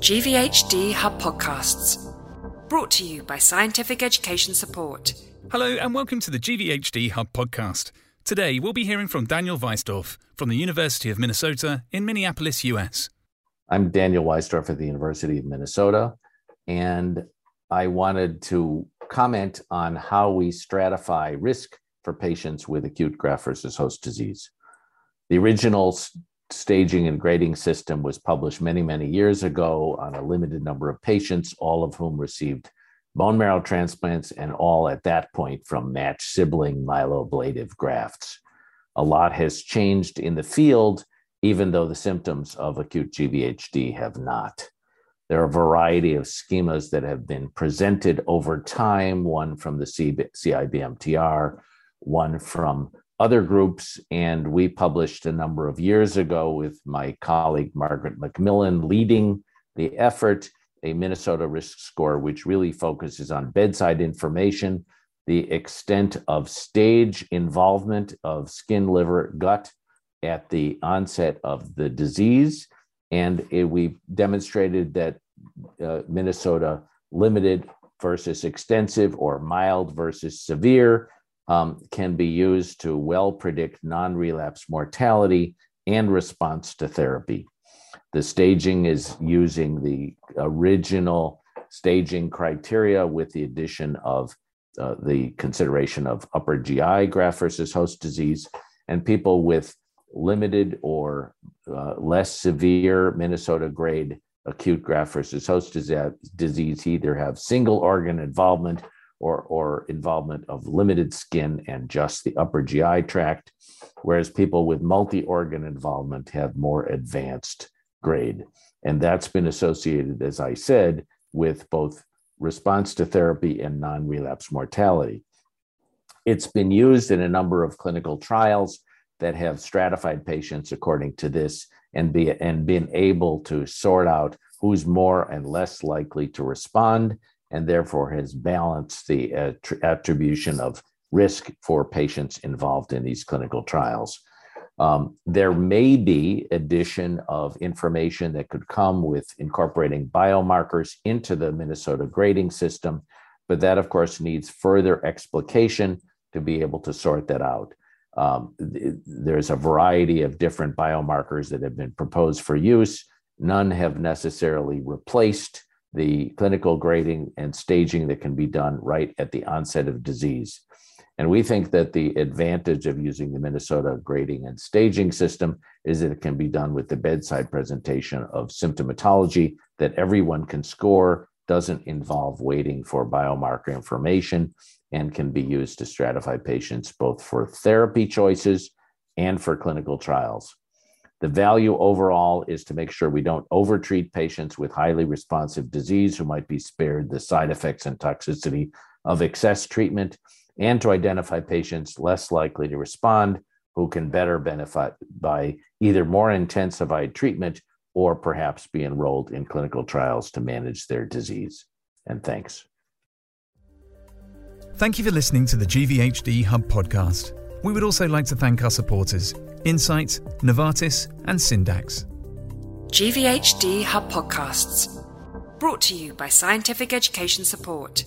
GVHD Hub Podcasts. Brought to you by Scientific Education Support. Hello, and welcome to the GVHD Hub podcast. Today, we'll be hearing from Daniel Weisdorf from the University of Minnesota in Minneapolis, US. I'm Daniel Weisdorf at the University of Minnesota, and I wanted to comment on how we stratify risk for patients with acute graft versus host disease. The original staging and grading system was published many, many years ago on a limited number of patients, all of whom received bone marrow transplants, and all at that point from matched sibling myeloablative grafts. A lot has changed in the field, even though the symptoms of acute GVHD have not. There are a variety of schemas that have been presented over time, one from the CIBMTR, one from other groups, and we published a number of years ago with my colleague Margaret MacMillan leading the effort, a Minnesota risk score, which really focuses on bedside information, the extent of stage involvement of skin, liver, gut at the onset of the disease. And it, we demonstrated that uh, Minnesota limited versus extensive or mild versus severe um, can be used to well predict non relapse mortality and response to therapy. The staging is using the original staging criteria with the addition of uh, the consideration of upper GI graft versus host disease and people with limited or uh, less severe Minnesota grade acute graft versus host disease either have single organ involvement or, or involvement of limited skin and just the upper GI tract, whereas people with multi organ involvement have more advanced grade. And that's been associated, as I said, with both response to therapy and non relapse mortality. It's been used in a number of clinical trials that have stratified patients according to this and, be, and been able to sort out who's more and less likely to respond and therefore has balanced the uh, attribution of risk for patients involved in these clinical trials. Um, there may be addition of information that could come with incorporating biomarkers into the Minnesota grading system, but that, of course, needs further explication to be able to sort that out. Um, th- there's a variety of different biomarkers that have been proposed for use. None have necessarily replaced the clinical grading and staging that can be done right at the onset of disease. And we think that the advantage of using the Minnesota grading and staging system is that it can be done with the bedside presentation of symptomatology that everyone can score, doesn't involve waiting for biomarker information, and can be used to stratify patients both for therapy choices and for clinical trials. The value overall is to make sure we don't overtreat patients with highly responsive disease who might be spared the side effects and toxicity of excess treatment, and to identify patients less likely to respond who can better benefit by either more intensified treatment or perhaps be enrolled in clinical trials to manage their disease. And thanks. Thank you for listening to the GVHD Hub podcast. We would also like to thank our supporters Incyte, Novartis, and Syndax. GVHD Hub Podcasts. Brought to you by Scientific Education Support.